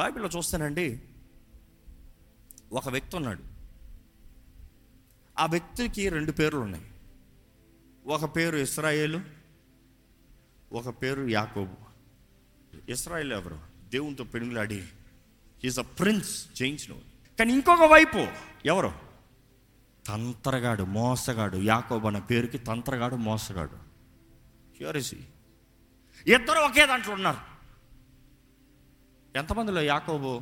బైబిల్లో చూస్తానండి ఒక వ్యక్తి ఉన్నాడు. ఆ వ్యక్తికి రెండు పేర్లు ఉన్నాయి. ఒక పేరు ఇస్రాయేలు ఒక పేరు యాకోబు. ఇస్రాయేల్ ఎవరు? దేవునితో పెనుగులాడి. ఈజ్ అ ప్రిన్స్ జయించిన కానీ ఇంకొక వైపు ఎవరు? తంత్రగాడు మోసగాడు. యాకోబు అన్న పేరుకి తంత్రగాడు మోసగాడు. క్యూరిసి ఇద్దరు ఒకే దాంట్లో ఉన్నారు. ఎంతమందిలో యాకోబు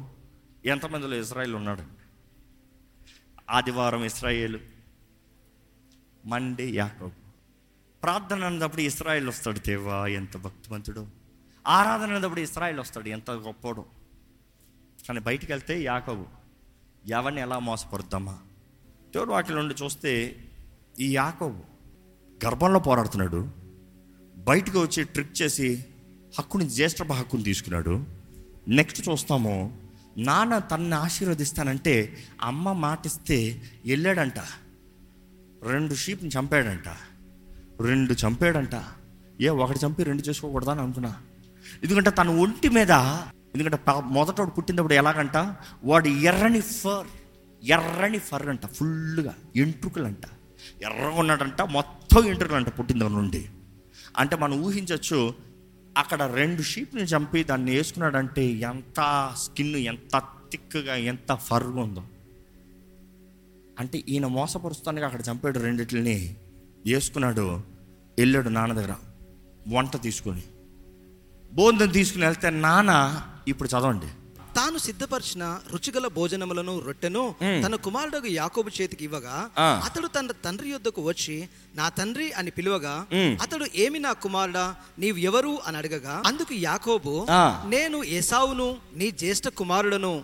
ఎంతమందిలో ఇజ్రాయిల్ ఉన్నాడు? ఆదివారం ఇస్రాయేల్ మండే యాకోబు. ప్రార్థన అన్నప్పుడు ఇస్రాయేల్ వస్తాడు దేవా ఎంత భక్తివంతుడు. ఆరాధన అన్నప్పుడు ఇస్రాయేల్ వస్తాడు ఎంత గొప్పడు. కానీ బయటికి వెళ్తే యాకోబు ఎవరిని ఎలా మోసపడుద్దామా చోటు వాటిలో ఉండి చూస్తే ఈ యాకోబు గర్భంలో పోరాడుతున్నాడు. బయటకు వచ్చి ట్రిక్ చేసి హక్కుని జ్యేష్ఠ హక్కుని తీసుకున్నాడు. నెక్స్ట్ చూస్తాము. నాన్న తనని ఆశీర్వదిస్తానంటే అమ్మ మాటిస్తే వెళ్ళాడంట రెండు షీప్ని చంపాడంట. రెండు చంపాడంట. ఏ ఒకటి చంపి రెండు చేసుకోకూడదా అని అనుకున్నా. ఎందుకంటే తన ఒంటి మీద ఎందుకంటే మొదటోడు పుట్టినప్పుడు ఎలాగంట? వాడు ఎర్రని ఫర్ ఎర్రని ఫర్ అంట ఫుల్గా ఎంట్రుకలు అంట ఎర్రగా ఉన్నాడంట మొత్తం ఎంట్రుకలంట పుట్టిన నుండి. అంటే మనం ఊహించవచ్చు అక్కడ రెండు షీప్ని చంపి దాన్ని వేసుకున్నాడంటే ఎంత స్కిన్ ఎంత థిక్గా ఎంత ఫర్గా ఉందో. అంటే ఈయన మోసపరుస్తానికి అక్కడ చంపాడు రెండిటిని వేసుకున్నాడు వెళ్ళాడు నాన్న దగ్గర వంట తీసుకొని. బోందని తీసుకుని వెళ్తే నాన్న ఇప్పుడు చదవండి. తాను సిద్ధపరిచిన రుచిగల భోజనములను రొట్టెను తన కుమారుడు యాకోబు చేతికి ఇవ్వగా. అతడు తన తండ్రి యొద్దకు వచ్చి నా తండ్రి అని పిలువగా. అతడు ఏమి నా కుమారుడా నీవు ఎవరు అని అడగగా అందుకు యాకోబు. నేను ఏసావును నీ జ్యేష్ఠ కుమారుడను.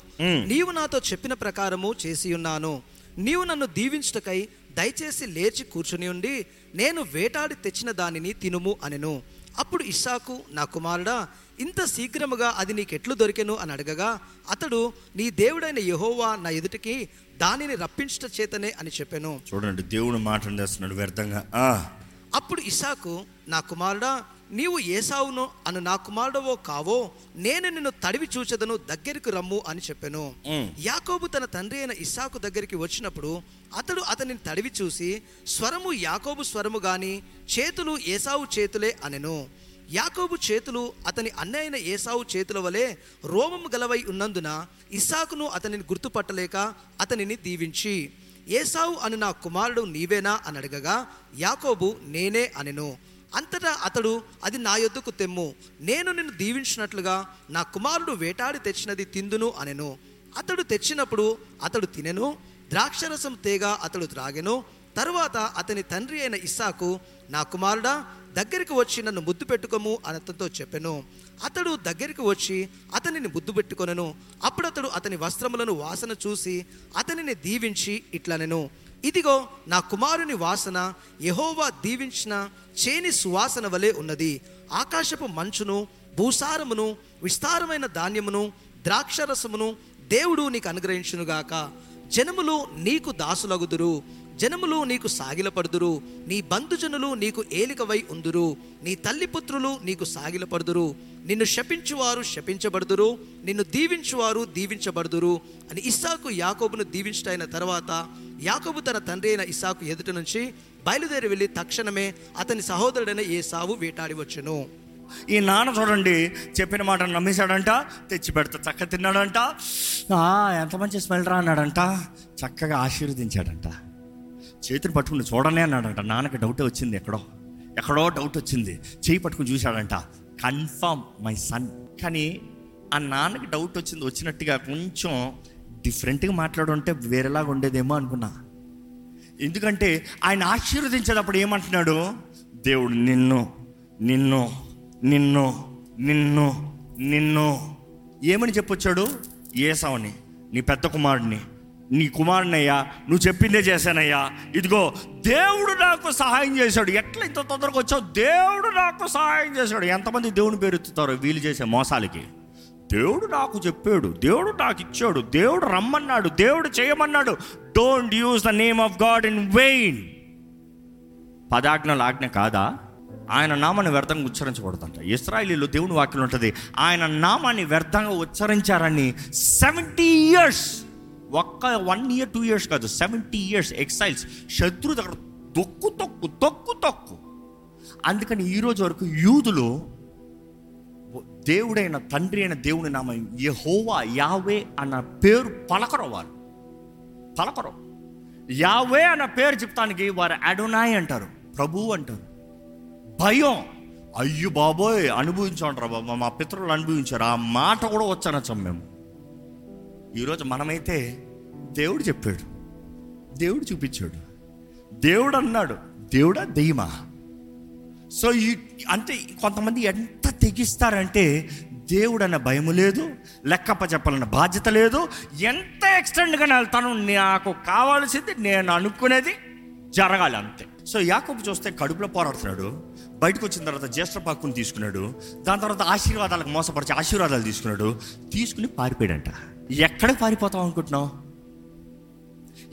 నీవు నాతో చెప్పిన ప్రకారము చేసి ఉన్నాను నీవు నన్ను దీవించుటకై దయచేసి లేచి కూర్చుని ఉండి నేను వేటాడి తెచ్చిన దానిని తినుము అనెను అప్పుడు ఇస్సాకు నా కుమారుడా ఇంత శీఘ్రముగా అది నీకెట్లు దొరికెను అని అడగగా అతడు నీ దేవుడైన యెహోవా నా ఎదుటికి దానిని రప్పించుట చేతనే అని చెప్పాను. చూడండి దేవుడు మాట్లాడేస్తున్నాడు వ్యర్థంగా. ఆ, అప్పుడు ఇసాకు నా కుమారుడా నీవు ఏసావును అను నా కుమారుడవో కావో నేను నిన్ను తడివి చూచెదను దగ్గరికి రమ్ము అని చెప్పాను. యాకోబు తన తండ్రి అయిన ఇస్సాకు దగ్గరికి వచ్చినప్పుడు అతడు అతనిని తడివి చూసి స్వరము యాకోబు స్వరము గాని చేతులు ఏసావు చేతులే అనెను. యాకోబు చేతులు అతని అన్న అయిన ఏసావు చేతుల వలె రోమము గలవై ఉన్నందున ఇస్సాకును అతనిని గుర్తుపట్టలేక అతనిని దీవించి ఏసావు అని నా కుమారుడు నీవేనా అని అడగగా యాకోబు నేనే అనెను. అంతటా అతడు అది నా యొద్దకు తెమ్ము. నేను నిన్ను దీవించినట్లుగా నా కుమారుడు వేటాడి తెచ్చినది తిందును అనెను. అతడు తెచ్చినప్పుడు అతడు తినెను. ద్రాక్షరసం తేగ అతడు త్రాగెను. తరువాత అతని తండ్రి అయిన ఇస్సాకు నా కుమారుడా దగ్గరికి వచ్చి నన్ను ముద్దు పెట్టుకోము అని అతనితో చెప్పెను. అతడు దగ్గరికి వచ్చి అతనిని ముద్దు పెట్టుకొనను. అప్పుడు అతడు అతని వస్త్రములను వాసన చూసి అతనిని దీవించి ఇట్లనెను. ఇదిగో నా కుమారుని వాసన యహోవా దీవించిన చేని సువాసన వలె ఉన్నది. ఆకాశపు మంచును భూసారమును విస్తారమైన ధాన్యమును ద్రాక్షరసమును దేవుడు నీకు అనుగ్రహించునుగాక. జనములు నీకు దాసులగుదురు. జనములు నీకు సాగిలపడుదురు. నీ బంధుజనులు నీకు ఏలికవై ఉందురు. నీ తల్లిపుత్రులు నీకు సాగిలపడుదురు. నిన్ను శపించువారు శపించబడుదురు. నిన్ను దీవించువారు దీవించబడుదురు అని ఇస్సాకు యాకోబును దీవించటైన తర్వాత యాకబు తన తండ్రి అయిన ఇసాకు ఎదుట నుంచి బయలుదేరి వెళ్ళి తక్షణమే అతని సహోదరుడైన ఏసావు వేటాడి వచ్చును. ఈ నాన్న చూడండి చెప్పిన మాట నమ్మేశాడంట తెచ్చి పెడతా చక్క తిన్నాడంట. ఎంత మంచి స్మెల్ రా అన్నాడంట. చక్కగా ఆశీర్వదించాడంట. చేతిని పట్టుకుని చూడనే అన్నాడంట. నాన్నకి డౌట్ వచ్చింది ఎక్కడో. ఎక్కడో డౌట్ వచ్చింది. చేయి పట్టుకుని చూశాడంట. కన్ఫామ్ మై సన్ కానీ ఆ నాన్నకి డౌట్ వచ్చింది వచ్చినట్టుగా కొంచెం డిఫరెంట్గా మాట్లాడుంటే వేరేలాగా ఉండేదేమో అనుకున్నా. ఎందుకంటే ఆయన ఆశీర్వదించేటప్పుడు ఏమంటున్నాడు? దేవుడు నిన్ను నిన్ను నిన్ను నిన్ను నిన్ను. ఏమని చెప్పొచ్చాడు? ఏసావని నీ పెద్ద కుమారుడిని నీ కుమారునయ్యా నువ్వు చెప్పిందే చేశానయ్యా. ఇదిగో దేవుడు నాకు సహాయం చేశాడు. ఎట్లా ఇంత తొందరగా వచ్చావు? దేవుడు నాకు సహాయం చేశాడు. ఎంతమంది దేవుని పేరు ఎత్తుతారో వీలు చేసే మోసాలకి. దేవుడు నాకు చెప్పాడు దేవుడు నాకు ఇచ్చాడు దేవుడు రమ్మన్నాడు దేవుడు చేయమన్నాడు. Don't use the name of God in vain పదాజ్ఞలు ఆజ్ఞ కాదా? ఆయన నామాన్ని వ్యర్థంగా ఉచ్చరించకూడదంట ఇస్రాయలీలో దేవుని వాక్యం ఉంటుంది ఆయన నామాన్ని వ్యర్థంగా ఉచ్చరించారని సెవెంటీ ఇయర్స్ ఒక్క వన్ ఇయర్ టూ ఇయర్స్ కాదు సెవెంటీ ఇయర్స్ ఎక్సైల్స్ శత్రు దగ్గర తొక్కు తొక్కు తొక్కు తొక్కు. అందుకని ఈరోజు వరకు యూదులు దేవుడైన తండ్రి అయిన దేవుని నామ యెహోవా యావే అన్న పేరు పలకరు వారు. పలకరు. యావే అన్న పేరు చెప్తానికి వారు అడోనాయ్ అంటారు ప్రభు అంటారు. భయం. అయ్యో బాబోయ్ అనుభవించాంటారా బాబా? మా పితరులు అనుభవించారు. ఆ మాట కూడా వచ్చనొచ్చాం మేము? ఈరోజు మనమైతే దేవుడు చెప్పాడు. దేవుడు చూపించాడు. దేవుడు అన్నాడు దేవుడా దెయ్యమా? సో ఈ అంటే కొంతమంది ఎంత తెగిస్తారంటే దేవుడు అన్న భయం లేదు లెక్కప్ప చెప్పాలన్న బాధ్యత లేదు. ఎంత ఎక్స్టెండ్గా వెళ్తాను నాకు కావాల్సింది నేను అనుకునేది జరగాలి అంతే. సో యాకపు చూస్తే కడుపులో పోరాడుతున్నాడు బయటకు వచ్చిన తర్వాత జ్యేష్ఠ పాకుని తీసుకున్నాడు దాని తర్వాత ఆశీర్వాదాలకు మోసపరిచి ఆశీర్వాదాలు తీసుకున్నాడు తీసుకుని పారిపోయాడంట. ఎక్కడికి పారిపోతాం అనుకుంటున్నావు?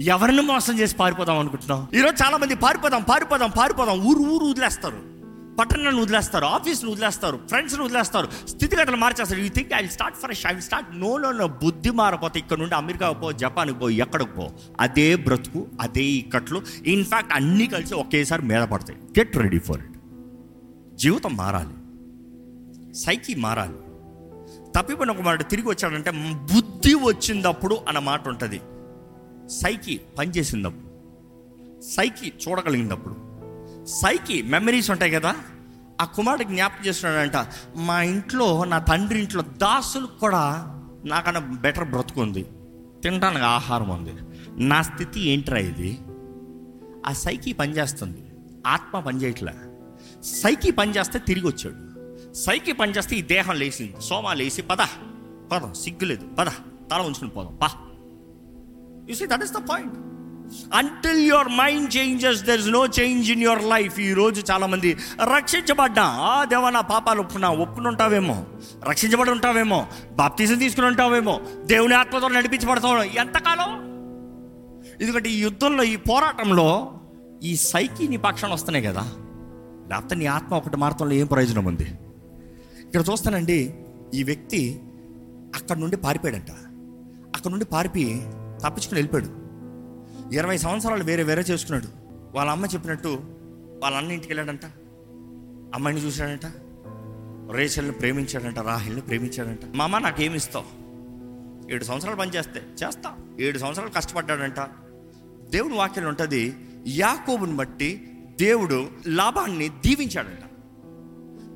ఎవరిని మోసం చేసి పారిపోదాం అనుకుంటున్నాం ఈరోజు చాలా మంది పారిపోదాం పారిపోదాం పారిపోదాం ఊరు ఊరు వదిలేస్తారు. పట్టణాన్ని వదిలేస్తారు ఆఫీస్ని వదిలేస్తారు ఫ్రెండ్స్ని వదిలేస్తారు స్థితిగతులు మార్చేస్తారు. You think I start fresh I start no no no బుద్ధి మారపోతే ఇక్కడ నుండి అమెరికాకు పో జపాన్కి పో ఎక్కడికి పో. అదే బ్రతుకు అదే ఇక్కట్లు. ఇన్ఫ్యాక్ట్ అన్నీ కలిసి ఒకేసారి మీద పడతాయి. గెట్ రెడీ ఫర్ ఇట్ జీవితం మారాలి. సైకి మారాలి. తప్పిపోయిన ఒక మాట తిరిగి వచ్చాడంటే బుద్ధి వచ్చినప్పుడు అన్న మాట ఉంటుంది. సైకి పనిచేసినప్పుడు సైకి చూడగలిగినప్పుడు. సైకి మెమరీస్ ఉంటాయి కదా ఆ కుమారుడికి జ్ఞాపకం చేస్తున్నాడంట మా ఇంట్లో నా తండ్రి ఇంట్లో దాసులు కూడా నాకన్నా బెటర్ బ్రతుకుంది తినడానికి ఆహారం ఉంది. నా స్థితి ఏంట్రా ఇది? ఆ సైకి పనిచేస్తుంది ఆత్మ పనిచేయట్లే సైకి పనిచేస్తే తిరిగి వచ్చాడు. సైకి పనిచేస్తే ఈ దేహం లేచింది. సోమా లేచి పద పదం సిగ్గులేదు పద తల ఉంచుకుని పోదాం పా you see that is the point until your mind changes there is no change in your life ఈ రోజు రక్షించబడ్డా. ఆ దేవా నా పాపాలు ఒప్పుకున్నా ఒప్పుకుని ఉంటావేమో? రక్షించబడి ఉంటావేమో? బాప్తీసం తీసుకుని ఉంటావేమో? దేవుని ఆత్మతో నడిపించబడతావు ఎంతకాలం? ఎందుకంటే ఈ యుద్ధంలో ఈ పోరాటంలో ఈ సైకి నీ పక్షాన వస్తున్నాయి కదా. లేకపోతే నీ ఆత్మ ఒకటి మారతంలో ఏం ప్రయోజనం ఉంది? ఇక్కడ చూస్తానండి ఈ వ్యక్తి అక్కడ నుండి పారిపోయాడంట. అక్కడ నుండి పారిపోయి తప్పించుకుని వెళ్ళిపోయాడు. ఇరవై సంవత్సరాలు వేరే వేరే చేసుకున్నాడు. వాళ్ళ అమ్మ చెప్పినట్టు వాళ్ళ అన్న ఇంటికి వెళ్ళాడంట. అమ్మాయిని చూశాడంట. రేచల్ని ప్రేమించాడంట రాహిల్ని ప్రేమించాడంట. మా అమ్మ నాకేమి ఇస్తావు? ఏడు సంవత్సరాలు పనిచేస్తే చేస్తా ఏడు సంవత్సరాలు కష్టపడ్డాడంట. దేవుని వాక్యం ఉంటుంది యాకోబుని బట్టి దేవుడు లాభాన్ని దీవించాడంట.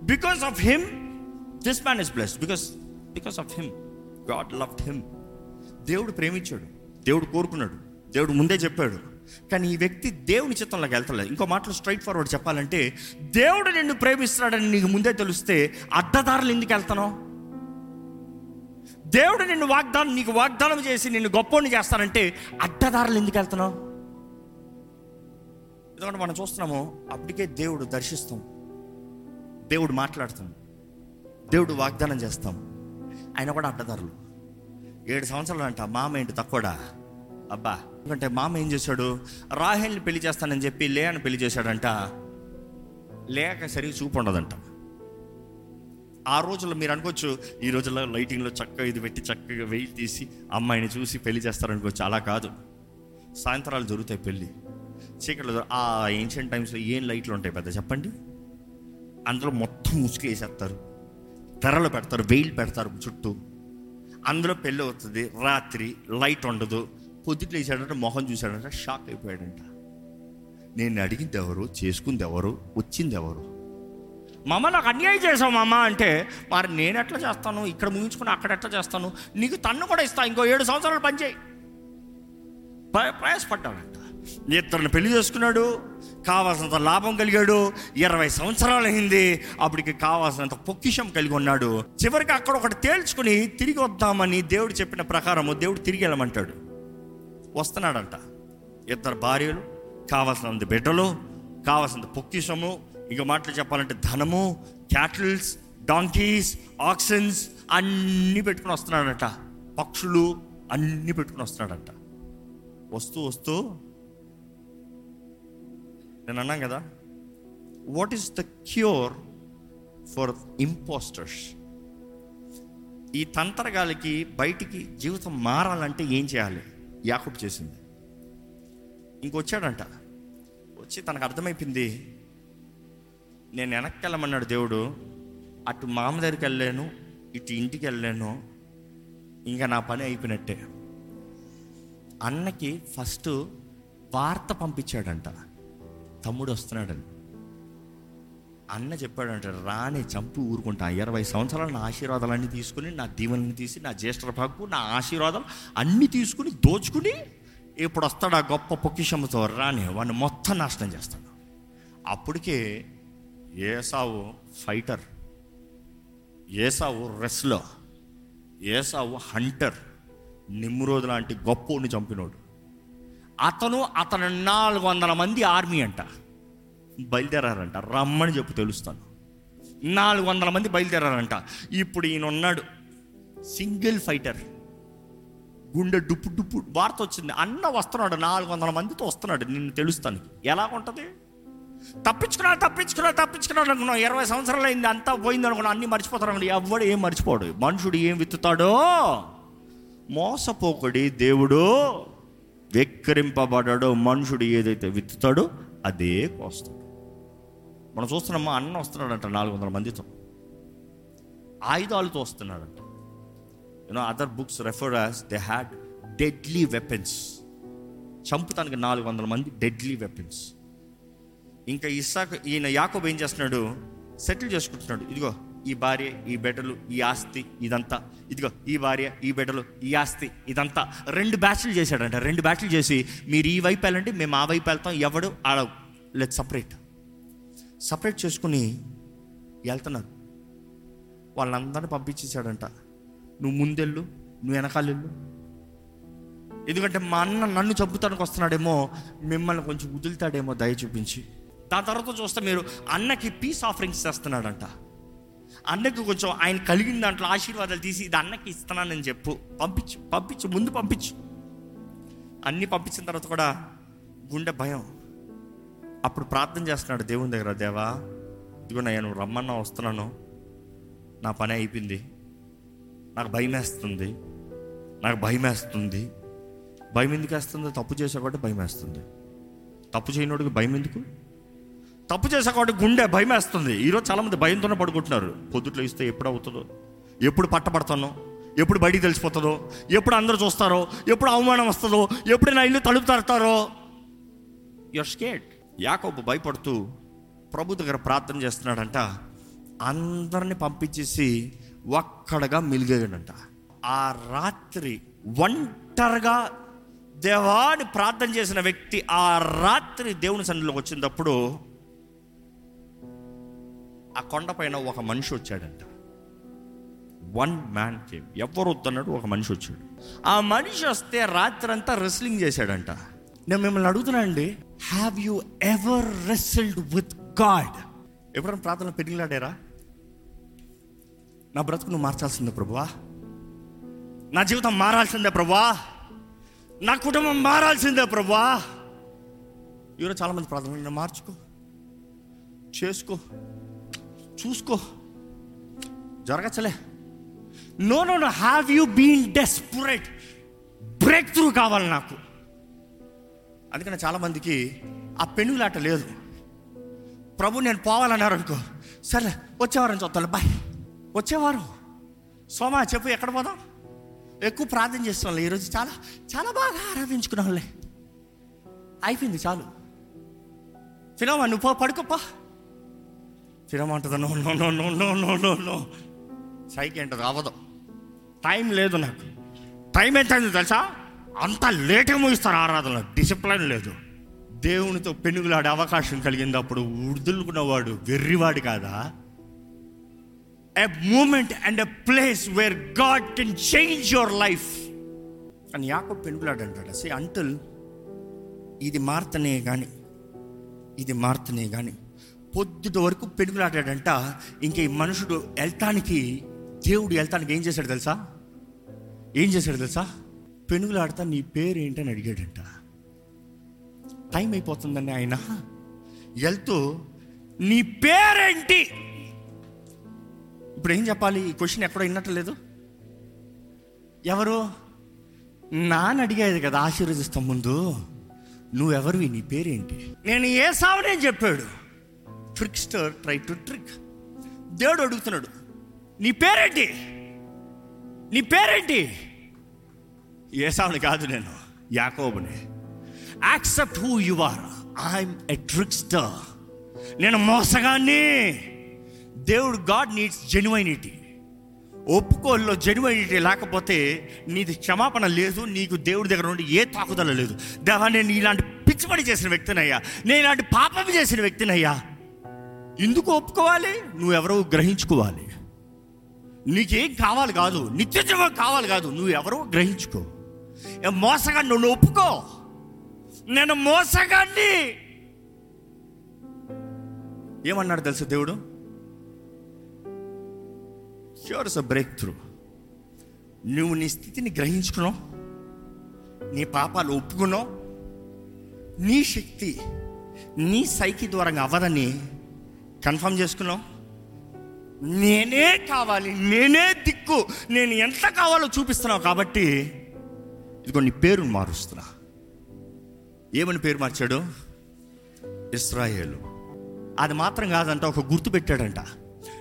Because of him this man is bless because because of him God love him దేవుడు ప్రేమించాడు. దేవుడు కోరుకున్నాడు. దేవుడు ముందే చెప్పాడు. కానీ ఈ వ్యక్తి దేవుని చిత్తంలోకి వెళ్తలేదు. ఇంకో మాటలు స్ట్రైట్ ఫార్వర్డ్ చెప్పాలంటే దేవుడు నిన్ను ప్రేమిస్తున్నాడని నీకు ముందే తెలిస్తే అడ్డదారులు ఎందుకు వెళ్తానో దేవుడు నిన్ను వాగ్దానం నీకు వాగ్దానం చేసి నిన్ను గొప్పని చేస్తానంటే అడ్డదారులు ఎందుకు వెళ్తున్నావు? ఎందుకంటే మనం చూస్తున్నాము అప్పటికే దేవుడు దర్శిస్తాం. దేవుడు మాట్లాడతాం. దేవుడు వాగ్దానం చేస్తాం. ఆయన కూడా అడ్డదారులు. ఏడు సంవత్సరాలు అంట మామ ఏంటి తక్కువడా? అబ్బా. ఎందుకంటే మామ ఏం చేశాడు? రాహేల్ని పెళ్ళి చేస్తానని చెప్పి లేని పెళ్ళి చేశాడంట. లేక సరిగ్గా చూపు ఉండదంట. ఆ రోజుల్లో మీరు అనుకోవచ్చు ఈ రోజుల్లో లైటింగ్లో చక్కగా ఇది పెట్టి చక్కగా వెయిట్ తీసి అమ్మాయిని చూసి పెళ్ళి చేస్తారనుకోవచ్చు అలా కాదు. సాయంత్రాలు జరుగుతాయి పెళ్ళి. చీకట్లో ఆ ఏన్షియంట్ టైమ్స్లో ఏం లైట్లు ఉంటాయి పెద్ద చెప్పండి? అందులో మొత్తం ముసుగు వేసేస్తారు. తెరలు పెడతారు వెయిల్ పెడతారు చుట్టూ. అందులో పెళ్ళి అవుతుంది. రాత్రి లైట్ ఉండదు. పొద్దుట్లు వేసాడంటే మొహం చూశాడంట షాక్ అయిపోయాడంట. నేను అడిగింది ఎవరు చేసుకుంది ఎవరు వచ్చింది ఎవరు మామ నాకు అన్యాయం చేసావు మామ అంటే మరి నేను ఎట్లా చేస్తాను? ఇక్కడ ముగించుకుని అక్కడ ఎట్లా చేస్తాను? నీకు తన్ను కూడా ఇస్తా ఇంకో ఏడు సంవత్సరాలు పనిచేయి. ప్ర- ప్రయాసపడ్డాడంట. ఇద్దరిని పెళ్ళి చేసుకున్నాడు కావాల్సినంత లాభం కలిగాడు ఇరవై సంవత్సరాలు అయింది అప్పటికి కావాల్సినంత పొక్కిషం కలిగి ఉన్నాడు. చివరికి అక్కడ ఒకటి తేల్చుకుని తిరిగి వద్దామని దేవుడు చెప్పిన ప్రకారము దేవుడు తిరిగి వెళ్ళమంటాడు. వస్తున్నాడంట. ఇద్దరు భార్యలు కావాల్సినంత బిడ్డలు కావాల్సినంత పొక్కిషము ఇక మాటలు చెప్పాలంటే ధనము క్యాటిల్స్ డాంకీస్ ఆక్సిన్స్ అన్నీ పెట్టుకుని వస్తున్నాడంట. పక్షులు అన్నీ పెట్టుకుని వస్తున్నాడంట. వస్తూ వస్తూ నేను అన్నాను కదా what is the cure for impostors ఈ తంత్రగాలికి బయటికి జీవితం మారాలంటే ఏం చేయాలి? యాకూబ్ చేసింది. ఇంకొచ్చాడంట వచ్చి తనకు అర్థమైపోయింది నేను వెనక్కి వెళ్ళమన్నాడు దేవుడు అటు మామ దగ్గరికి వెళ్ళాను ఇటు ఇంటికి వెళ్ళాను ఇంకా నా పని అయిపోయినట్టే. అన్నకి ఫస్ట్ వార్త పంపించాడంట. తమ్ముడు వస్తున్నాడని అన్న చెప్పాడంట రాని చంపు ఊరుకుంటా. ఇరవై సంవత్సరాలు నా ఆశీర్వాదాలన్నీ తీసుకుని నా దీవెనని తీసి నా జ్యేష్ఠ భాగు నా ఆశీర్వాదం అన్నీ తీసుకుని దోచుకుని ఇప్పుడు వస్తాడు ఆ గొప్ప పొక్కిషమ్మతో రాని వాడిని మొత్తం నాశనం చేస్తాడు అప్పటికే Esau fighter Esau wrestler Esau hunter Nimrod లాంటి గొప్పోడిని చంపినోడు. అతను అతను నాలుగు వందల మంది ఆర్మీ అంట. బయలుదేరారంట. రమ్మని చెప్పు తెలుస్తాను. నాలుగు వందల మంది బయలుదేరారంట. ఇప్పుడు ఈయన ఉన్నాడు సింగిల్ ఫైటర్. గుండె డుప్పు డుప్పు వార్త వచ్చింది. అన్న వస్తున్నాడు నాలుగు వందల మందితో వస్తున్నాడు. నిన్ను తెలుస్తాను. ఎలా ఉంటుంది? తప్పించుకున్నాడు తప్పించుకున్నాడు తప్పించుకున్నాడు అనుకున్నాం ఇరవై సంవత్సరాలు అయింది అంతా పోయింది అనుకున్నాం అన్ని మర్చిపోతారు అనుకున్నాం ఎవడు ఏం మర్చిపోడు. మనుషుడు ఏం విత్తుతాడో? మోసపోకడి దేవుడు వెక్కిరింపబడాడో. మనుషుడు ఏదైతే విత్తుతాడో అదే కోస్తాడు. మనం చూస్తున్నామా? అన్న వస్తున్నాడంట నాలుగు వందల మందితో. ఆయుధాలతో వస్తున్నాడంట. You know other books refer as they had deadly weapons చంపుతానికి నాలుగు వందల మంది డెడ్లీ వెపన్స్ ఇంకా ఇసాక్ ఈయన యాకోబ్ ఏం చేస్తున్నాడు? సెటిల్ చేసుకుంటున్నాడు. ఇదిగో ఈ భార్య ఈ బిడ్డలు ఈ ఆస్తి ఇదంతా. ఇదిగో ఈ భార్య ఈ బిడ్డలు ఈ ఆస్తి ఇదంతా. రెండు బ్యాచ్లు చేశాడంట. రెండు బ్యాచ్లు చేసి మీరు ఈ వైపు వెళ్ళండి మేము ఆ వైపు వెళ్తాం. ఎవడు ఆడ లెట్ సపరేట్ సపరేట్ చేసుకుని వెళ్తున్నారు. వాళ్ళందరినీ పంపించేశాడంట. నువ్వు ముందెళ్ళు నువ్వు వెనకాలెళ్ళు. ఎందుకంటే మా అన్న నన్ను చంపుతానికి వస్తున్నాడేమో మిమ్మల్ని కొంచెం వదులుతాడేమో దయ చూపించి. దాని తర్వాత చూస్తే మీరు అన్నకి పీస్ ఆఫరింగ్స్ చేస్తున్నాడంట. అన్నకి కొంచెం ఆయన కలిగిన దాంట్లో ఆశీర్వాదాలు తీసి ఇది అన్నకి ఇస్తున్నానని చెప్పు. పంపించు పంపించు ముందు పంపించు. అన్నీ పంపించిన తర్వాత కూడా గుండె భయం. అప్పుడు ప్రార్థన చేస్తున్నాడు దేవుని దగ్గర దేవా ఇదిగో నేను నువ్వు రమ్మన్నా వస్తున్నాను. నా పని అయిపోయింది. నాకు భయం వేస్తుంది నాకు భయం వేస్తుంది భయం ఎందుకు వేస్తుంది? తప్పు చేసా కాబట్టి భయం వేస్తుంది. తప్పు చేయనోడికి భయం ఎందుకు? తప్పు చేసా కాబట్టి గుండె భయం వేస్తుంది ఈరోజు చాలామంది భయంతోనే పడుకుంటున్నారు. పొద్దుట్లో ఇస్తే ఎప్పుడు అవుతుందో? ఎప్పుడు పట్టబడతానో? ఎప్పుడు బయటికి తెలిసిపోతుందో? ఎప్పుడు అందరూ చూస్తారో? ఎప్పుడు అవమానం వస్తుందో? ఎప్పుడు నా ఇల్లు తలుపు తడతారో? యువర్ స్కేట్ యాకోబు భయపడుతూ ప్రభు దగ్గర ప్రార్థన చేస్తున్నాడంట. అందరిని పంపించేసి ఒక్కడగా మిలిగాడంట. ఆ రాత్రి ఒంటరిగా దేవాన్ని ప్రార్థన చేసిన వ్యక్తి ఆ రాత్రి దేవుని సన్నిధిలోకి వచ్చినప్పుడు ఆ కొండపైన ఒక మనిషి వచ్చాడంట. వన్ మ్యాన్ కేమ్ ఎవరు వద్దన్నాడు? ఒక మనిషి వచ్చాడు. ఆ మనిషి వస్తే రాత్రి అంతా రెస్లింగ్ చేశాడంట. నేను మిమ్మల్ని అడుగుతున్నానండి. Have you ever wrestled with God ఎప్పుడైనా ప్రార్థన పెరిగిలాడారా? నా బ్రతుకు నువ్వు మార్చాల్సిందే ప్రభువా. నా జీవితం మారాల్సిందే ప్రభువా. నా కుటుంబం మారాల్సిందే ప్రభువా. ఈరోజు చాలామంది ప్రార్థన నేను మార్చుకో చేసుకో చూసుకో. జరగచ్చలే. No no no have you been desperate breakthrough కావాలి నాకు. అందుకని చాలామందికి ఆ పెనుగులాట లేదు. ప్రభు నేను పోవాలన్నారు అనుకో. సరే వచ్చేవారం చూస్తాను బాయ్. వచ్చేవారం. సోమా చెప్పు ఎక్కడ పోదాం? ఎక్కువ ప్రార్థన చేస్తున్నాం ఈరోజు. చాలా చాలా బాగా ఆరాధించుకున్నాంలే అయిపోయింది చాలు. ఫినమా నువ్వు పో పడుకోపా ఫిరమంటుంది no no no no no no no no. సైకి అంటది అవ్వదు. టైం లేదు నాకు. టైం ఎంత అయింది తెలుసా? అంత లేట్గా ముగిస్తారు ఆరాధన డిసిప్లిన్ లేదు. దేవునితో పెనుగులాడే అవకాశం కలిగింది అప్పుడు వదులుకున్నవాడు వెర్రివాడు కాదా? A moment and a place where God can change your life అని యాకో పెనుగులాడు అంటాడు. సే అంటుల్ ఇది మార్తనే కానీ ఇది మార్తనే కానీ పొద్దుట వరకు పెనుగులాడాడంట. ఇంక ఈ మనుషుడు వెళ్తానికి దేవుడు వెళ్తానికి ఏం చేశాడు తెలుసా? ఏం చేశాడు తెలుసా? పెనుగులాడతా నీ పేరు ఏంటని అడిగాడంట. టైం అయిపోతుందండి ఆయన. వెళ్తూ నీ పేరేంటి? ఇప్పుడు ఏం చెప్పాలి? ఈ క్వశ్చన్ ఎక్కడో విన్నట్లేదు ఎవరు? నాన్న అడిగేది కదా ఆశీర్వదిస్తాం ముందు. నువ్వెవరివి? నీ పేరేంటి? నేను ఏ సావనే చెప్పాడు. Trickster try to trick. దేవుడు అడుగుతున్నాడు నీ పేరేంటి? నీ పేరేంటి? ఏసావుని కాదు నేను యాకోబుని. Accept who you are I'm a trickster నేను మోసగాన్ని. దేవుడు గాడ్ నీడ్స్ జెన్యునిటీ ఒప్పుకోల్లో జెన్యునిటీ లేకపోతే నీది క్షమాపణ లేదు నీకు దేవుడి దగ్గర నుండి ఏ తాకుదల లేదు. దేవా నేను ఇలాంటి పిచ్చిపడి చేసిన వ్యక్తినయ్యా. నేను ఇలాంటి పాపం చేసిన వ్యక్తినయ్యా. ఎందుకు ఒప్పుకోవాలి? నువ్వెవరో గ్రహించుకోవాలి. నీకేం కావాలి కాదు నిత్యజీవం కావాలి కాదు నువ్వు ఎవరో గ్రహించుకో. ఏ మోసగా నువ్వు ఒప్పుకో. నేను మోసగాడిని ఏమన్నాడు తెలుసు దేవుడు? ష్యూర్స్ అ బ్రేక్ త్రూ నువ్వు నీ స్థితిని గ్రహించుకున్నావు. నీ పాపాలు ఒప్పుకున్నావు. నీ శక్తి నీ సైకి ద్వారా అవ్వదని కన్ఫర్మ్ చేసుకున్నావు. నేనే కావాలి నేనే దిక్కు నేను ఎంత కావాలో చూపిస్తున్నావు కాబట్టి ఇదిగో నీ పేరును మారుస్తున్నా. ఏమని పేరు మార్చాడు? ఇస్రాయేలు. అది మాత్రం కాదంట ఒక గుర్తు పెట్టాడంట.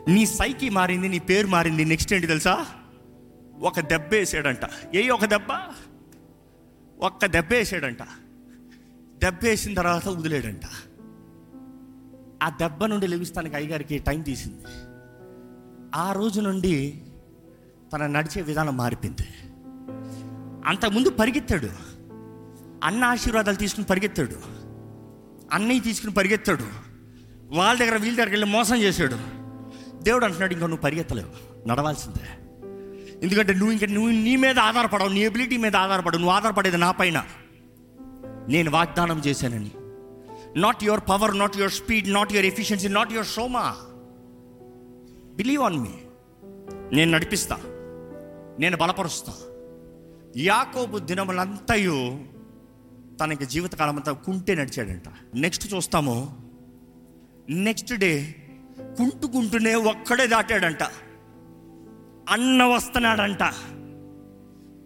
నీ సైకి మారింది నీ పేరు మారింది నెక్స్ట్ ఏంటి తెలుసా? ఒక దెబ్బ వేసాడంట. ఏ ఒక దెబ్బ? ఒక్క దెబ్బ వేసాడంట. దెబ్బ వేసిన తర్వాత వదిలేడంట. ఆ దెబ్బ నుండి లెగిస్తానికి అయ్యగారికి టైం తీసింది. ఆ రోజు నుండి తన నడిచే విధానం మారిపోయింది. అంతకుముందు పరిగెత్తాడు. అన్న ఆశీర్వాదాలు తీసుకుని పరిగెత్తాడు. అన్నయ్య తీసుకుని పరిగెత్తాడు. వాళ్ళ దగ్గర వీళ్ళ దగ్గరికి వెళ్ళి మోసం చేశాడు. దేవుడు అంటున్నాడు ఇంకా నువ్వు పరిగెత్తలేవు. నడవాల్సిందే. ఎందుకంటే నువ్వు ఇంకా నువ్వు నీ మీద ఆధారపడవు. నీ ఎబిలిటీ మీద ఆధారపడవు. నువ్వు ఆధారపడేది నా పైన. నేను వాగ్దానం చేశానని. Not your power not your speed not your efficiency not your Soma believe on me నేను నడిపిస్తా. నేను బలపరుస్తాను యాకోబు దినములంతయు తనకి జీవితకాలం అంతా కుంటే నడిచాడంట. నెక్స్ట్ చూస్తాము. నెక్స్ట్ డే కుంటుకుంటూనే ఒక్కడే దాటాడంట. అన్న వస్తున్నాడంట.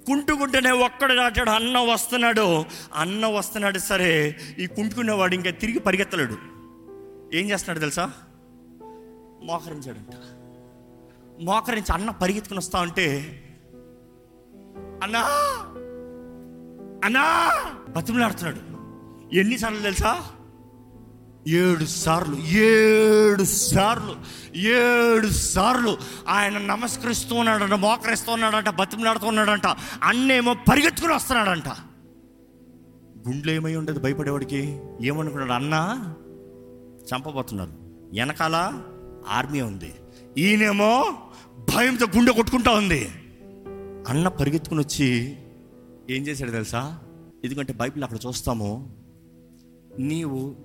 కుంటుకుంటూనే ఒక్కడే దాటాడు. అన్న వస్తున్నాడు. అన్న వస్తున్నాడు సరే. ఈ కుంటుకునేవాడు ఇంకా తిరిగి పరిగెత్తలేడు. ఏం చేస్తున్నాడు తెలుసా? మోకరించాడంట. మోకరించి అన్న పరిగెత్తుకుని వస్తా ఉంటే అన్నా! అన్నా! బతిమలాడుతున్నాడు. ఎన్నిసార్లు తెలుసా? ఏడు సార్లు ఏడు సార్లు ఏడు సార్లు ఆయన నమస్కరిస్తూ ఉన్నాడంట మోకరిస్తూ ఉన్నాడంట బతిమలాడుతూ ఉన్నాడంట అన్నేమో పరిగెత్తుకుని వస్తున్నాడంట. గుండెలు ఏమై ఉండదు భయపడేవాడికి? ఏమనుకున్నాడు? అన్నా! చంపబోతున్నారు వెనకాల ఆర్మీ ఉంది. ఈయనేమో భయంతో గుండె కొట్టుకుంటా ఉంది. అన్న పరిగెత్తుకుని వచ్చి ఏం చేశాడు తెలుసా? ఎందుకంటే బైబిల్ అక్కడ చూస్తాము నీవు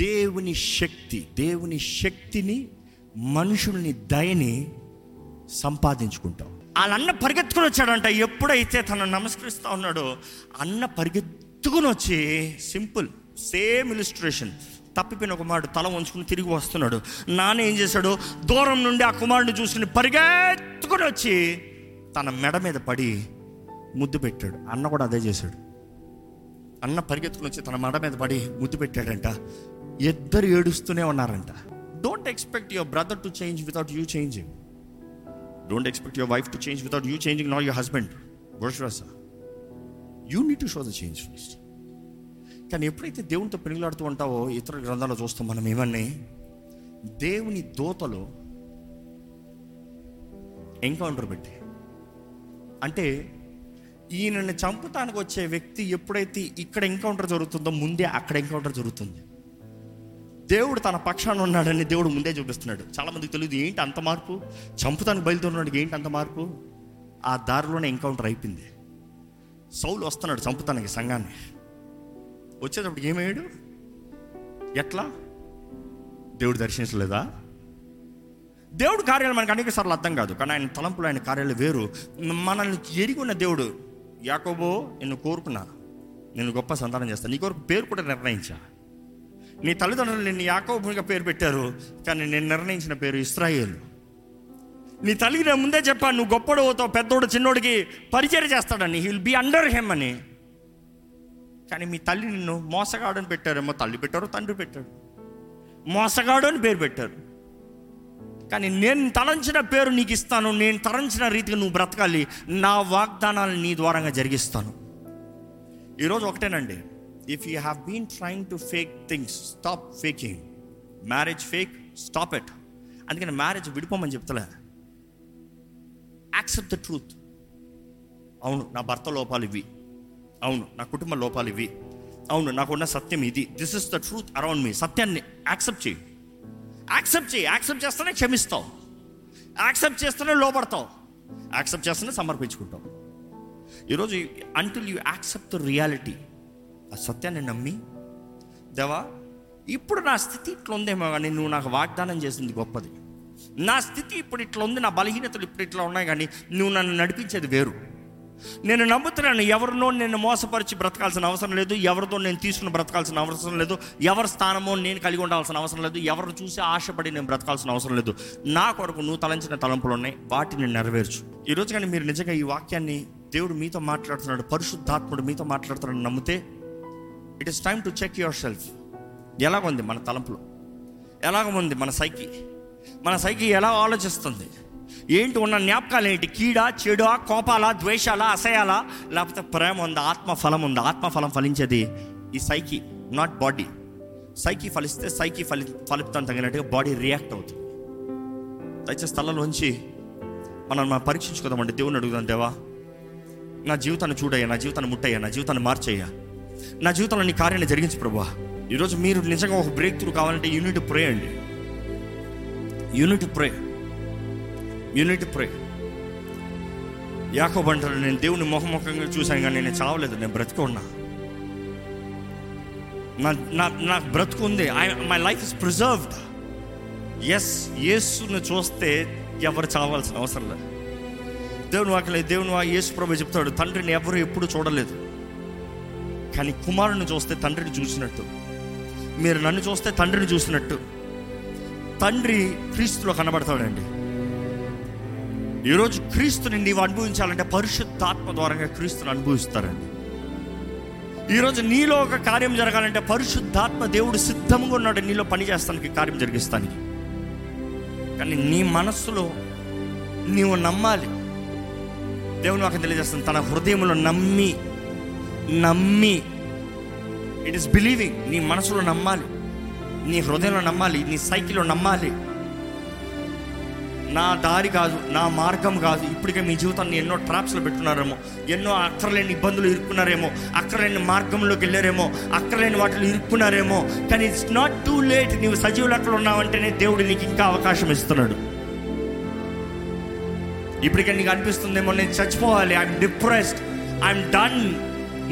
దేవుని శక్తి దేవుని శక్తిని మనుషుల్ని దయని సంపాదించుకుంటావు. వాళ్ళ అన్న పరిగెత్తుకుని వచ్చాడంట ఎప్పుడైతే తను నమస్కరిస్తా ఉన్నాడో అన్న పరిగెత్తుకుని వచ్చి సింపుల్ సేమ్ ఇలిస్ట్రేషన్ తప్పిపోయిన కుమారుడు తల వంచుకుని తిరిగి వస్తున్నాడు. నాన్న ఏం చేశాడు? దూరం నుండి ఆ కుమారుడిని చూసుకుని పరిగెత్తుకుని వచ్చి తన మెడ మీద పడి ముద్దు పెట్టాడు. అన్న కూడా అదే చేశాడు. అన్న పరిగెత్తుకుని వచ్చి తన మెడ మీద పడి ముద్దు పెట్టాడంట. ఇద్దరు ఏడుస్తూనే ఉన్నారంట. Don't expect your brother to change without you changing don't expect your wife to change without you changing not your husband Varsha you need to show the change first కానీ ఎప్పుడైతే దేవునితో పెనుగులాడుతూ ఉంటావో ఇతర గ్రంథాలు చూస్తాం మనం ఏమన్నీ దేవుని దోతలో ఎన్కౌంటర్ పెట్టి అంటే ఈయనని చంపుతానికి వచ్చే వ్యక్తి ఎప్పుడైతే ఇక్కడ ఎన్కౌంటర్ జరుగుతుందో ముందే అక్కడ ఎన్కౌంటర్ జరుగుతుంది. దేవుడు తన పక్షాన ఉన్నాడని దేవుడు ముందే చూపిస్తున్నాడు. చాలామందికి తెలియదు ఏంటి అంత మార్పు? చంపుతానికి బయలుదేరినాడు ఏంటి అంత మార్పు? ఆ దారిలోనే ఎన్కౌంటర్ అయిపోయింది. సౌలు వస్తున్నాడు చంపుతానికి సంఘాన్ని. వచ్చేటప్పుడు ఏమయ్యాడు? ఎట్లా? దేవుడు దర్శించలేదా? దేవుడు కార్యాలు మనకు అనేక సార్లు అర్థం కాదు కానీ ఆయన తలంపులు ఆయన కార్యాలు వేరు. మనల్ని ఎరిగిన ఉన్న దేవుడు యాకోబో నిన్ను కోరుకున్నా నేను గొప్ప సంతానం చేస్తాను నీ కొరకు పేరు కూడా నిర్ణయించా. నీ తల్లిదండ్రులు నిన్ను యాకోబుగా పేరు పెట్టారు కానీ నేను నిర్ణయించిన పేరు ఇస్రాయేల్. నీ తల్లికి నేను ముందే చెప్పాను నువ్వు గొప్పడు పెద్దోడు చిన్నోడికి పరిచయం చేస్తాడని he will be under him అని. కానీ మీ తల్లి నిన్ను మోసగాడని పెట్టారేమో తల్లి పెట్టారు తండ్రి పెట్టాడు. మోసగాడు అని పేరు పెట్టారు. కానీ నేను తలంచిన పేరు నీకు ఇస్తాను నేను తలంచిన రీతిగా నువ్వు బ్రతకాలి నా వాగ్దానాలు నీ ద్వారంగా జరిగిస్తాను. ఈరోజు ఒకటేనండి. If you have been trying to fake things stop faking marriage fake stop it అందుకని మ్యారేజ్ విడిపోమని చెప్తలే. యాక్సెప్ట్ ద ట్రూత్ అవును నా భర్త లోపాలు ఇవి. అవును నా కుటుంబ లోపాలు ఇవి. అవును నాకున్న సత్యం ఇది. This is the truth around me సత్యాన్ని యాక్సెప్ట్ చేయి. యాక్సెప్ట్ చేయి. యాక్సెప్ట్ చేస్తేనే క్షమిస్తావు. యాక్సెప్ట్ చేస్తేనే లోపడతావు యాక్సెప్ట్ చేస్తేనే సమర్పించుకుంటావు. ఈరోజు until you accept the reality ఆ సత్యాన్ని నమ్మి దేవా ఇప్పుడు నా స్థితి ఇట్లా ఉందేమో కానీ నువ్వు నాకు వాగ్దానం చేసింది గొప్పది. నా స్థితి ఇప్పుడు ఇట్లా ఉంది నా బలహీనతలు ఇప్పుడు ఇట్లా ఉన్నాయి కానీ నువ్వు నన్ను నడిపించేది వేరు. నేను నమ్ముతున్నాను ఎవరినో నేను మోసపరిచి బ్రతకాల్సిన అవసరం లేదు ఎవరితో నేను తీసుకుని బ్రతకాల్సిన అవసరం లేదు ఎవరి స్థానమో నేను కలిగి ఉండాల్సిన అవసరం లేదు ఎవరు చూసి ఆశపడి నేను బ్రతకాల్సిన అవసరం లేదు. నా కొరకు నువ్వు తలంచిన తలంపులు ఉన్నాయి వాటిని నెరవేర్చు. ఈరోజు కానీ మీరు నిజంగా ఈ వాక్యాన్ని దేవుడు మీతో మాట్లాడుతున్నాడు పరిశుద్ధాత్ముడు మీతో మాట్లాడుతున్నాడు నమ్మితే it is time to check yourself ఎలాగుంది మన తలంపులు? ఎలాగ ఉంది మన సైకి? మన సైకి ఎలా ఆలోచిస్తుంది? ఏంటి ఉన్న జ్ఞాపకాలు ఏంటి? కీడా చెడా కోపాలా ద్వేషాలా అసహ్యాలా లేకపోతే ప్రేమ ఉందా ఆత్మ ఫలం ఉందా? ఆత్మ ఫలం ఫలించేది ఈ సైకి నాట్ బాడీ సైకి ఫలిస్తే సైకి ఫలి ఫలితం తగినట్టుగా బాడీ రియాక్ట్ అవుతుంది. దయచేసి స్థలంలోంచి మనం మనం పరీక్షించుకుందామండి. దేవుని అడుగుదాం దేవా. నా జీవితాన్ని చూడయ్యా నా జీవితాన్ని ముట్టయ్యా నా జీవితాన్ని మార్చయ్యా. నా జీవితంలో నీ కార్యాన్ని జరిగించు ప్రభా ఈరోజు మీరు నిజంగా ఒక బ్రేక్ త్రూ కావాలంటే యూనిట్ ప్రే అండి. యూనిట్ ప్రే యూనిట్ ప్రే యాకోబ్ అంటారు నేను దేవుని ముఖముఖంగా చూశాను కానీ నేను చావలేదు నేను బ్రతుకున్నా నా నా నాకు బ్రతుకు ఉంది. I my life is preserved yes యేసును చూస్తే ఎవరు చావాల్సిన అవసరం లేదు. దేవుని వాకలే దేవుని వా యేసు ప్రభు చెప్తాడు తండ్రిని ఎవరు ఎప్పుడు చూడలేదు. కానీ కుమారుని చూస్తే తండ్రిని చూసినట్టు. మీరు నన్ను చూస్తే తండ్రిని చూసినట్టు. తండ్రి క్రీస్తులో కనబడతాడండి. ఈరోజు క్రీస్తుని నీవు అనుభవించాలంటే పరిశుద్ధాత్మ ద్వారంగా క్రీస్తుని అనుభవిస్తారండి. ఈరోజు నీలో ఒక కార్యం జరగాలంటే పరిశుద్ధాత్మ దేవుడు సిద్ధంగా ఉన్నాడు నీలో పని చేస్తానికి కార్యం జరిగిస్తానికి. కానీ నీ మనస్సులో నీవు నమ్మాలి. దేవుని నాకు తెలియజేస్తాను తన హృదయంలో నమ్మి నమ్మి. ఇట్ ఇస్ బిలీవింగ్ నీ మనసులో నమ్మాలి. నీ హృదయంలో నమ్మాలి నీ సైకిల్లో నమ్మాలి. నా దారి కాదు నా మార్గం కాదు. ఇప్పటికే మీ జీవితాన్ని ఎన్నో ట్రాప్స్లో పెట్టున్నారేమో ఎన్నో అక్కర్లేని ఇబ్బందులు ఇరుక్కున్నారేమో అక్కర్లేని మార్గంలోకి వెళ్ళారేమో అక్కర్లేని వాటిలో ఇరుక్కున్నారేమో కానీ ఇట్స్ నాట్ టూ లేట్ నీవు సజీవ లెక్కలు ఉన్నావంటేనే దేవుడు నీకు ఇంకా అవకాశం ఇస్తున్నాడు. ఇప్పటికే నీకు అనిపిస్తుందేమో నేను చచ్చిపోవాలి ఐఎమ్ డిప్రెస్డ్ ఐఎమ్ డన్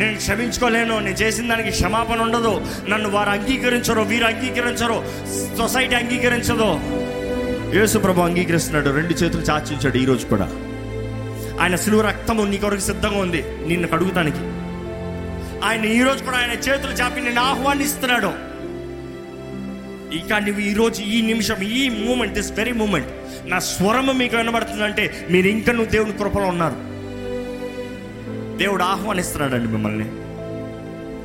నేను క్షమించుకోలేను నేను చేసిన దానికి క్షమాపణ ఉండదు. నన్ను వారు అంగీకరించరు వీరు అంగీకరించరు సొసైటీ అంగీకరించదు. యేసు ప్రభు అంగీకరిస్తున్నాడు. రెండు చేతులు చాచించాడు ఈరోజు కూడా. ఆయన సిలువ రక్తము నీ కొరకు సిద్ధంగా ఉంది నిన్ను కడుగుతానికి. ఆయన ఈరోజు కూడా ఆయన చేతులు చాపి నిన్ను ఆహ్వానిస్తున్నాడు. ఇక నువ్వు ఈరోజు ఈ నిమిషం ఈ మూమెంట్ దిస్ వెరీ మూమెంట్ నా స్వరము మీకు వినబడుతుందంటే మీరు ఇంకా నువ్వు దేవుని కృపలో ఉన్నారు. దేవుడు ఆహ్వానిస్తున్నాడండి మిమ్మల్ని.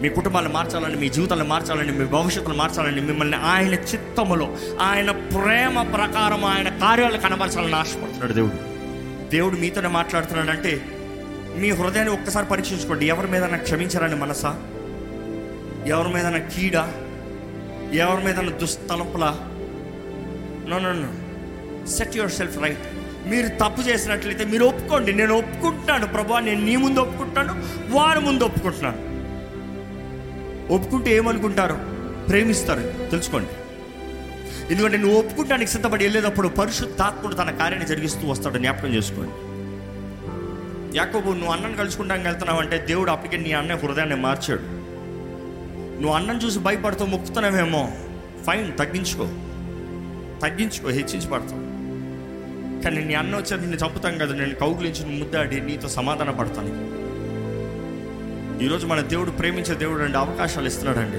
మీ కుటుంబాలు మార్చాలని మీ జీవితాలను మార్చాలని మీ భవిష్యత్తును మార్చాలని మిమ్మల్ని ఆయన చిత్తములో ఆయన ప్రేమ ప్రకారం ఆయన కార్యాలు కనబరచాలని ఆశపడుతున్నాడు దేవుడు. దేవుడు మీతోనే మాట్లాడుతున్నాడంటే మీ హృదయాన్ని ఒక్కసారి పరీక్షించుకోండి. ఎవరి మీద క్షమించాలని మనసా? ఎవరి మీద కీడ? ఎవరి మీద దుస్తలంపులా? No no no. Set yourself right మీరు తప్పు చేసినట్లయితే మీరు ఒప్పుకోండి. నేను ఒప్పుకుంటున్నాను. ప్రభా నేను నీ ముందు ఒప్పుకుంటాను వారి ముందు ఒప్పుకుంటున్నాను. ఒప్పుకుంటే ఏమనుకుంటారు ప్రేమిస్తారు. తెలుసుకోండి. ఎందుకంటే నువ్వు ఒప్పుకుంటానికి సిద్ధపడి వెళ్ళేటప్పుడు పరిశుద్ధాత్ముడు తన కార్యాన్ని జరిగిస్తూ వస్తాడు. జ్ఞాపకం చేసుకోండి. యాకోబు నువ్వు అన్నను కలుసుకుంటానికి వెళ్తున్నావు అంటే దేవుడు అప్పటికే నీ అన్న హృదయాన్ని మార్చాడు. నువ్వు అన్నం చూసి భయపడుతూ మొక్కుతున్నావేమో ఫైన్ తగ్గించుకో. తగ్గించుకో హెచ్చించి పడతావు. కానీ నీ అన్న వచ్చారు నిన్ను చంపుతాం కదా నేను కౌగులించి ముద్దాడి నీతో సమాధాన పడతాను ఈరోజు మన దేవుడు ప్రేమించే దేవుడు అండి అవకాశాలు ఇస్తున్నాడండి.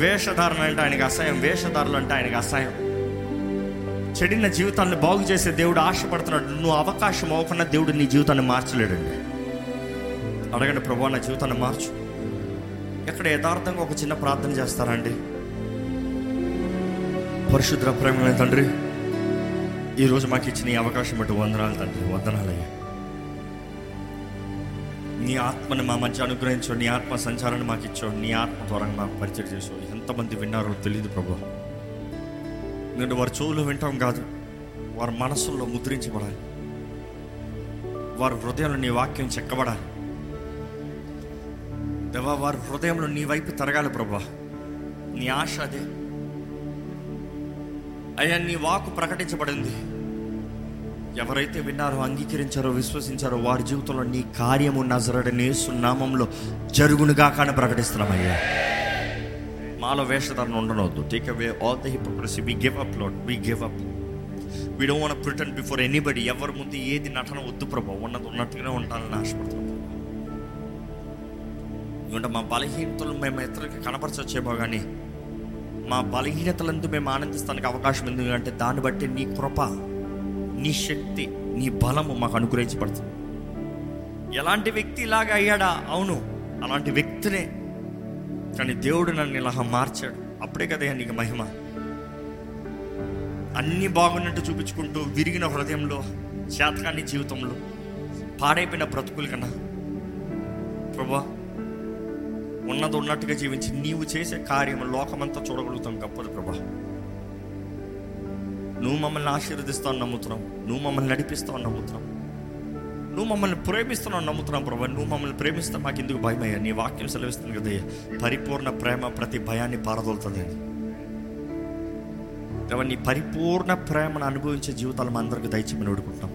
వేషధారణ అంటే ఆయనకి అసహ్యం వేషధారులు అంటే ఆయనకి అసహ్యం. చెడిన జీవితాన్ని బాగు చేసే దేవుడు ఆశపడుతున్నాడు. నువ్వు అవకాశం అవ్వకుండా దేవుడు నీ జీవితాన్ని మార్చలేడండి. అడగండి ప్రభు నా జీవితాన్ని మార్చు. ఎక్కడ యథార్థంగా ఒక చిన్న ప్రార్థన చేస్తారండి? పరిశుద్ర ప్రేమ తండ్రి ఈరోజు మాకు ఇచ్చిన ఈ అవకాశం బట్టి వందనాలు తండ్రి వందనాలయ్యా నీ ఆత్మని మా మధ్య అనుగ్రహించు నీ ఆత్మ సంచారాన్ని మాకు ఇచ్చావు నీ ఆత్మ ద్వారా మాకు పరిచయం చేసావు ఎంతమంది విన్నారో తెలియదు ప్రభు. ఎందుకంటే వారి చెవులు వింటాం కాదు. వారి మనసుల్లో ముద్రించబడాలి. వారి హృదయంలో నీ వాక్యం చెక్కబడాలి. దేవా వారి హృదయంలో నీ వైపు తరగాలి ప్రభా. నీ ఆశ అదే. అయ్యా నీ వాకు ప్రకటించబడింది. ఎవరైతే విన్నారో అంగీకరించారో విశ్వసించారో వారి జీవితంలో నీ కార్యము నజరడని నామంలో జరుగునుగా కానీ ప్రకటిస్తున్నామయ్యా. మాలో వేషధారణ ఉండనవద్దు take away all the hypocrisy we give up load we give up we don't want pretend before anybody ఎవరి ముందు ఏది నటన వద్దు ప్రభా. ఉన్నది ఉన్నట్టుగానే ఉండాలని ఆశపడుతున్నాం. ఎందుకంటే మా బలహీనతలు మేము ఇతరులకి కనపరచొచ్చేమో కానీ మా బలహీనతలందు మేము ఆనందిస్తానికి అవకాశం ఎందుకంటే దాన్ని బట్టి నీ కృప నీ శక్తి నీ బలము మాకు అనుగ్రహించబడుతుంది. ఎలాంటి వ్యక్తి ఇలాగా అయ్యాడా? అవును అలాంటి వ్యక్తినే కానీ దేవుడు నన్ను ఇలా మార్చాడు. అప్పుడే కదా నీకు మహిమ. అన్నీ బాగున్నట్టు చూపించుకుంటూ విరిగిన హృదయంలో శాతకాన్ని జీవితంలో పాడైపోయిన బ్రతుకులు కన్నా ప్రభా ఉన్నది ఉన్నట్టుగా జీవించి నీవు చేసే కార్యం లోకమంతా చూడగలుగుతాం గొప్పది ప్రభా. నువ్వు మమ్మల్ని ఆశీర్వదిస్తావు నమ్ముతున్నాం. నువ్వు మమ్మల్ని నడిపిస్తావు నమ్ముతున్నాం. నువ్వు మమ్మల్ని ప్రేమిస్తున్నావు నమ్ముతున్నాం ప్రభా. నువ్వు మమ్మల్ని ప్రేమిస్తా మాకు ఎందుకు భయమయ్యా? నీ వాక్యం సెలవిస్తుంది కదయ్యా పరిపూర్ణ ప్రేమ ప్రతి భయాన్ని పారదోలుతుందండి దేవా నీ పరిపూర్ణ ప్రేమను అనుభవించే జీవితాలు మా అందరికీ దయచేమని వేడుకుంటాం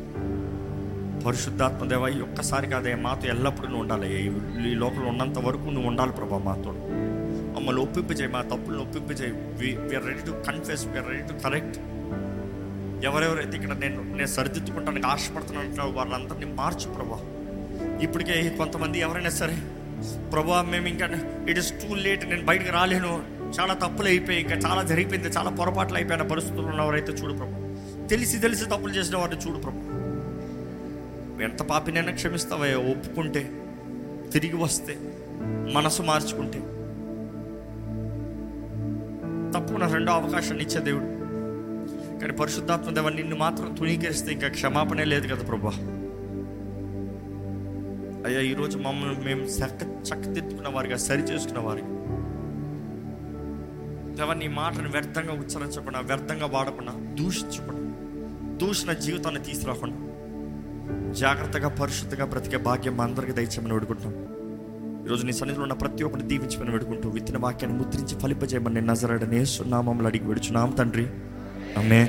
పరిశుద్ధాత్మ దేవ ఒక్కసారి కాదే మాతో ఎల్లప్పుడూ నువ్వు ఉండాలి ఈ- ఈ లోకంలో ఉన్నంత వరకు నువ్వు ఉండాలి ప్రభా మాతో. మమ్మల్ని ఒప్పింపజేయి మా తప్పులను ఒప్పింపజేయి. We're ready to confess we're ready to correct ఎవరెవరైతే ఇక్కడ నేను నేను సరిదిద్దుకుంటానికి ఆశపడుతున్నాను వాళ్ళందరినీ మార్చు ప్రభా. ఇప్పటికే కొంతమంది ఎవరైనా సరే ప్రభా మేము ఇంకా ఇట్ ఇస్ టూ లేట్ నేను బయటకు రాలేను. చాలా తప్పులు అయిపోయి ఇంకా చాలా జరిగిపోయింది చాలా పొరపాట్లు అయిపోయిన పరిస్థితులు ఉన్నవారైతే చూడు ప్రభు. తెలిసి తెలిసి తప్పులు చేసిన వారిని చూడు ప్రభు. ఎంత పాపినైనా క్షమిస్తావయ్యా ఒప్పుకుంటే తిరిగి వస్తే మనసు మార్చుకుంటే. తప్పున రెండో అవకాశాన్ని ఇచ్చే దేవుడు. కానీ పరిశుద్ధాత్మ దేవ నిన్ను మాత్రం తుణీకరిస్తే ఇంకా క్షమాపణే లేదు కదా ప్రభా. అయ్యా ఈరోజు మమ్మల్ని మేము చక్క చక్కదిద్దుకున్న వారిగా సరి చేసుకున్న వారిగా. దేవ నీ మాటను వ్యర్థంగా ఉచ్చరించకుండా వ్యర్థంగా వాడకుండా దూషించకుండా దూషణ జీవితాన్ని తీసుకురాకుండా జాగ్రత్తగా పరిశుద్ధంగా బ్రతికే భాగ్యం మా అందరికీ దయచేయమని వేడుకుంటాం ఈరోజు నీ సన్నిధిలో ఉన్న ప్రతి ఒక్కరిని దీవించమని వేడుకుంటూ విత్తిన వాక్యాన్ని ముద్రించి ఫలింపజేయమని నజరడనే సున్నామములు అడిగి విడుచున్నాం. తండ్రి అమ్మే